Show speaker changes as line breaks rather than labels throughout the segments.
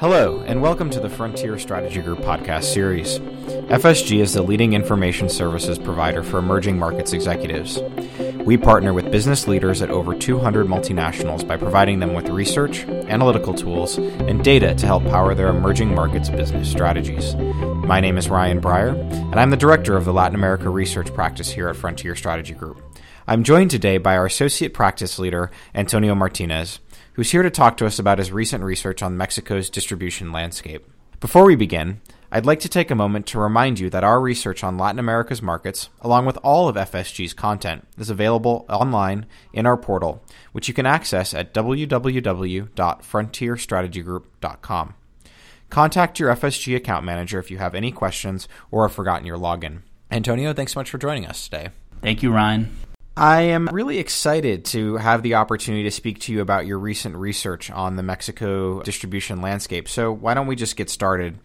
Hello, and welcome to the Frontier Strategy Group podcast series. FSG is the leading information services provider for emerging markets executives. We partner with business leaders at over 200 multinationals by providing them with research, analytical tools, and data to help power their emerging markets business strategies. My name is Ryan Breyer, and I'm the director of the Latin America research practice here at Frontier Strategy Group. I'm joined today by our associate practice leader, Antonio Martinez, who's here to talk to us about his recent research on Mexico's distribution landscape. Before we begin, I'd like to take a moment to remind you that our research on Latin America's markets, along with all of FSG's content, is available online in our portal, which you can access at www.frontierstrategygroup.com. Contact your FSG account manager if you have any questions or have forgotten your login. Antonio, thanks so much for joining us today.
Thank you, Ryan.
I am really excited to have the opportunity to speak to you about your recent research on the Mexico distribution landscape. So, why don't we just get started?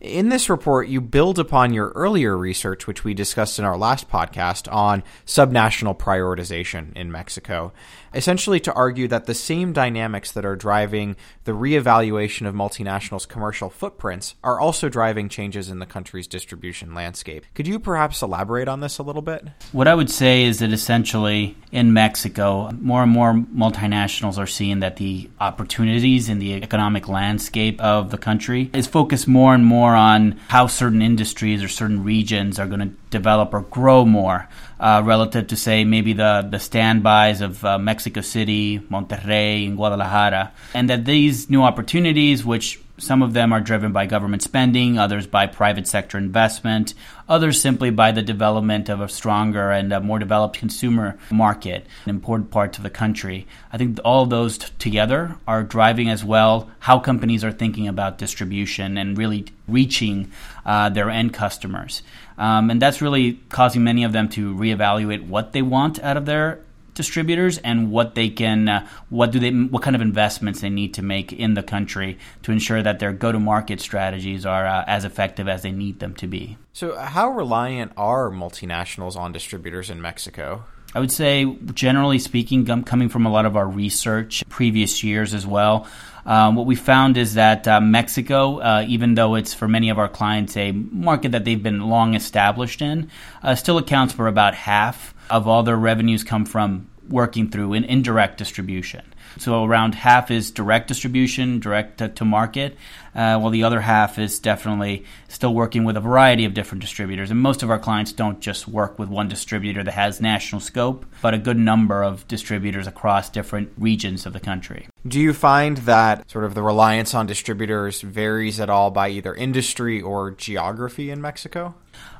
In this report, you build upon your earlier research, which we discussed in our last podcast, on subnational prioritization in Mexico, essentially to argue that the same dynamics that are driving the reevaluation of multinationals' commercial footprints are also driving changes in the country's distribution landscape. Could you perhaps elaborate on this a little bit?
What I would say is that essentially in Mexico, more and more multinationals are seeing that the opportunities in the economic landscape of the country is focused more and more on how certain industries or certain regions are going to develop or grow more uh, relative to, say, maybe the, the standbys of uh, Mexico City, Monterrey, and Guadalajara. And that these new opportunities, which some of them are driven by government spending, others by private sector investment, others simply by the development of a stronger and a more developed consumer market in important parts of the country. I think all of those t- together are driving as well how companies are thinking about distribution and really reaching uh, their end customers. Um, and that's really causing many of them to reevaluate what they want out of their distributors and what they can uh, what do they what kind of investments they need to make in the country to ensure that their go to market strategies are uh, as effective as they need them to be.
So how reliant are multinationals on distributors in Mexico?
I would say, generally speaking, coming from a lot of our research previous years as well, um, what we found is that uh, Mexico, uh, even though it's for many of our clients a market that they've been long established in, uh, still accounts for about half of all their revenues come from working through an indirect distribution. So around half is direct distribution, direct to, to market, uh, while the other half is definitely still working with a variety of different distributors. And most of our clients don't just work with one distributor that has national scope, but a good number of distributors across different regions of the country.
Do you find that sort of the reliance on distributors varies at all by either industry or geography in Mexico?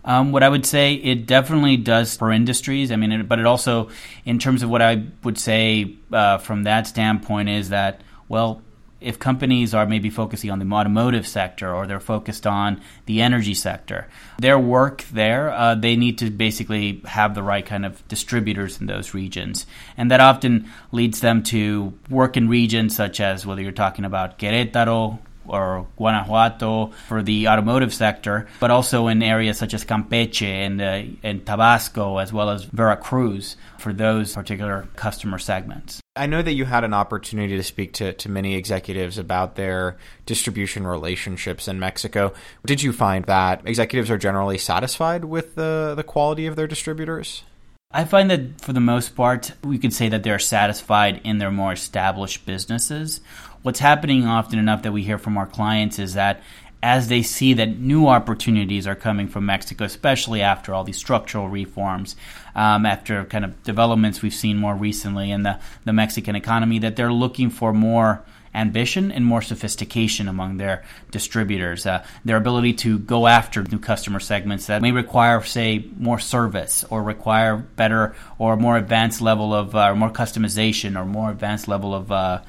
Um, what I would say, it definitely does for industries. I mean, it, but it also, in terms of what I would say uh, from that standpoint, is that well, if companies are maybe focusing on the automotive sector or they're focused on the energy sector, their work there, uh, they need to basically have the right kind of distributors in those regions. And that often leads them to work in regions such as whether you're talking about Querétaro, or Guanajuato for the automotive sector, but also in areas such as Campeche and, uh, and Tabasco, as well as Veracruz for those particular customer segments.
I know that you had an opportunity to speak to, to many executives about their distribution relationships in Mexico. Did you find that executives are generally satisfied with the, the quality of their distributors?
I find that for the most part, we could say that they're satisfied in their more established businesses. What's happening often enough that we hear from our clients is that as they see that new opportunities are coming from Mexico, especially after all these structural reforms, um, after kind of developments we've seen more recently in the, the Mexican economy, that they're looking for more ambition and more sophistication among their distributors. Uh, their ability to go after new customer segments that may require, say, more service or require better or more advanced level of uh, more customization or more advanced level of uh,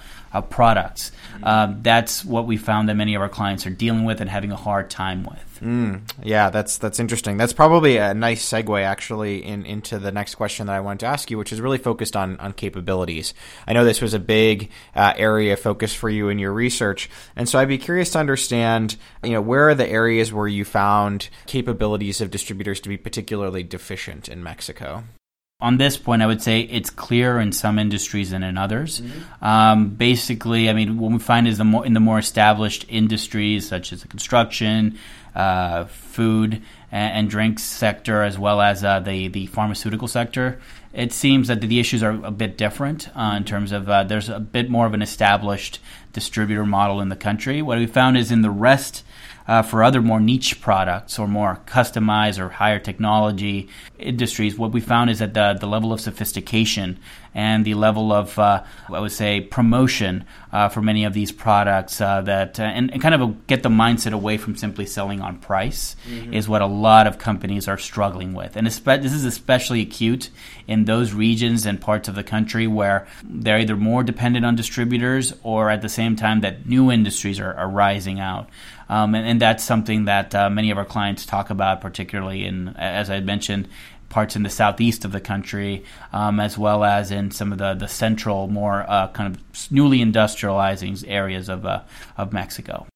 products. Uh, that's what we found that many of our clients are dealing with and having a hard time with.
Mm, yeah, that's that's interesting. That's probably a nice segue actually in, into the next question that I wanted to ask you, which is really focused on on capabilities. I know this was a big uh, area of focus for you in your research, and so I'd be curious to understand, you know, where are the areas where you found capabilities of distributors to be particularly deficient in Mexico?
On this point, I would say it's clearer in some industries than in others. Mm-hmm. Um, basically, I mean, what we find is the more in the more established industries, such as the construction, uh, food, and, and drinks sector, as well as uh, the the pharmaceutical sector, it seems that the issues are a bit different uh, in terms of uh, there's a bit more of an established distributor model in the country. What we found is in the rest uh, for other more niche products or more customized or higher technology industries, what we found is that the, the level of sophistication and the level of, uh, I would say, promotion uh, for many of these products uh, that, uh, and, and, kind of get the mindset away from simply selling on price mm-hmm. is what a lot of companies are struggling with. And espe- this is especially acute in those regions and parts of the country where they're either more dependent on distributors or at the same time that new industries are, are rising out. Um, and, and, that's something that uh, many of our clients talk about, particularly in, as I mentioned, parts in the southeast of the country, um, as well as in some of the, the central, more uh, kind of newly industrializing areas of, uh, of Mexico.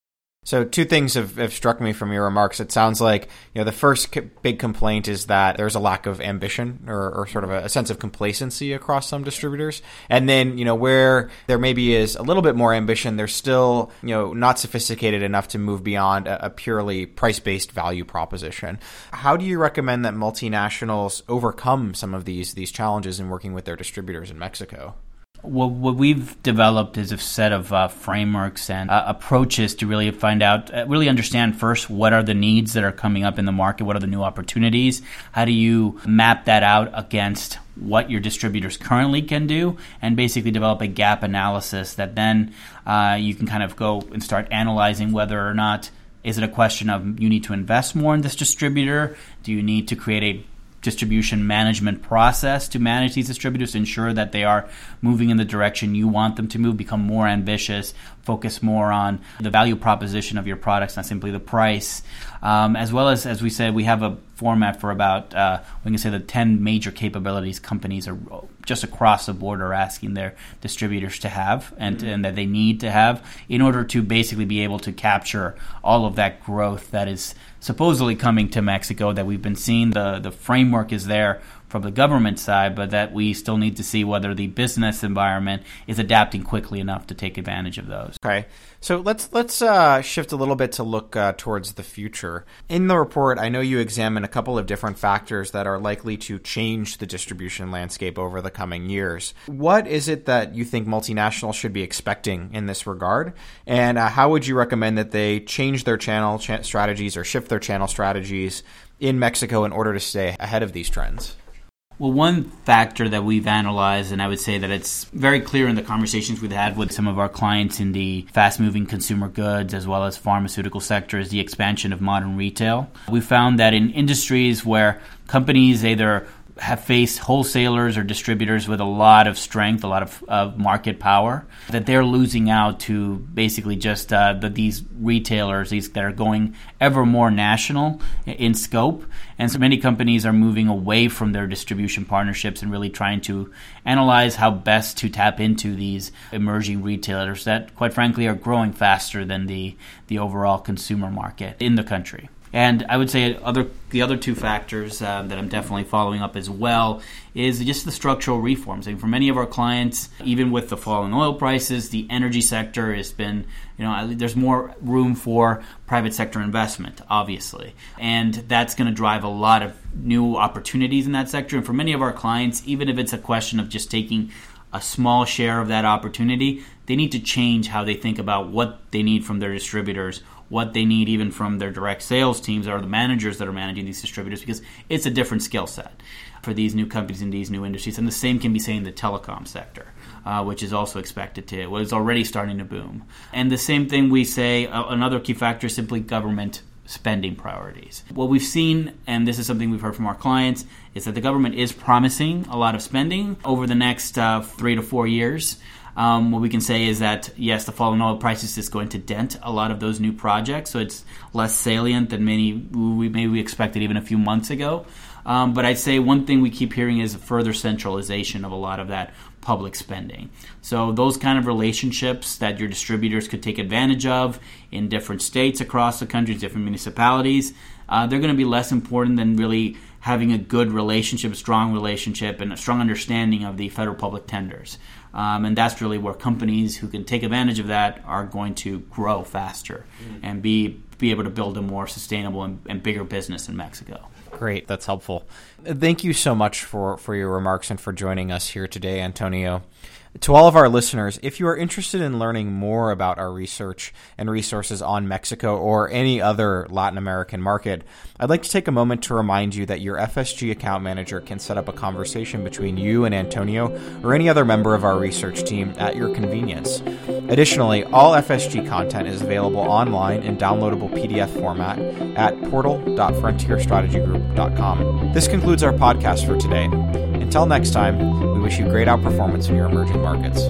So two things have, have, struck me from your remarks. It sounds like you know the first big complaint is that there's a lack of ambition or, or sort of a, a, sense of complacency across some distributors, and then you know where there maybe is a little bit more ambition, they're still you know not sophisticated enough to move beyond a, a purely price based value proposition. How do you recommend that multinationals overcome some of these these challenges in working with their distributors in Mexico?
What, what we've developed is a set of uh, frameworks and uh, approaches to really find out, uh, really understand first what are the needs that are coming up in the market, what are the new opportunities, how do you map that out against what your distributors currently can do, and basically develop a gap analysis that then uh, you can kind of go and start analyzing whether or not is it a question of you need to invest more in this distributor? Do you need to create a distribution management process to manage these distributors to ensure that they are moving in the direction you want them to move, become more ambitious, focus more on the value proposition of your products, not simply the price. Um, as well as, as we said, we have a format for about, uh, we can say the 10 major capabilities companies are just across the board are asking their distributors to have and, mm-hmm. and that they need to have in order to basically be able to capture all of that growth that is supposedly coming to Mexico that we've been seeing. The, the framework is there from the government side, but that we still need to see whether the business environment is adapting quickly enough to take advantage of those.
Okay, so let's let's uh, shift a little bit to look uh, towards the future. In the report, I know you examine a couple of different factors that are likely to change the distribution landscape over the coming years. What is it that you think multinationals should be expecting in this regard, and uh, how would you recommend that they change their channel strategies or shift their channel strategies in Mexico in order to stay ahead of these trends?
Well, one factor that we've analyzed, and I would say that it's very clear in the conversations we've had with some of our clients in the fast moving consumer goods as well as pharmaceutical sector, is the expansion of modern retail. We found that in industries where companies either have faced wholesalers or distributors with a lot of strength, a lot of, of market power, that they're losing out to basically just uh, the, these retailers these that are going ever more national in scope. And so many companies are moving away from their distribution partnerships and really trying to analyze how best to tap into these emerging retailers that, quite frankly, are growing faster than the, the overall consumer market in the country. And I would say other the other two factors uh, that I'm definitely following up as well is just the structural reforms. I mean, for many of our clients, even with the falling oil prices, the energy sector has been, you know, there's more room for private sector investment, obviously, and that's going to drive a lot of new opportunities in that sector. And for many of our clients, even if it's a question of just taking a small share of that opportunity, they need to change how they think about what they need from their distributors what they need even from their direct sales teams or the managers that are managing these distributors because it's a different skill set for these new companies in these new industries. And the same can be said in the telecom sector. Uh, which is also expected to, was already starting to boom. And the same thing we say, uh, another key factor is simply government spending priorities. What we've seen, and this is something we've heard from our clients, is that the government is promising a lot of spending over the next uh, three to four years. Um, what we can say is that yes, the fall in oil prices is going to dent a lot of those new projects, so it's less salient than many we maybe we expected even a few months ago. Um, but I'd say one thing we keep hearing is further centralization of a lot of that public spending. So those kind of relationships that your distributors could take advantage of in different states across the country, different municipalities, uh, they're going to be less important than really having a good relationship, a strong relationship, and a strong understanding of the federal public tenders. Um, and that's really where companies who can take advantage of that are going to grow faster mm. and be be able to build a more sustainable and, and bigger business in Mexico.
Great, that's helpful. Thank you so much for, for your remarks and for joining us here today, Antonio. To all of our listeners, if you are interested in learning more about our research and resources on Mexico or any other Latin American market, I'd like to take a moment to remind you that your FSG account manager can set up a conversation between you and Antonio or any other member of our research team at your convenience. Additionally, all FSG content is available online in downloadable PDF format at portal.frontierstrategygroup.com. This concludes our podcast for today. Until next time, we wish you great outperformance in your emerging markets.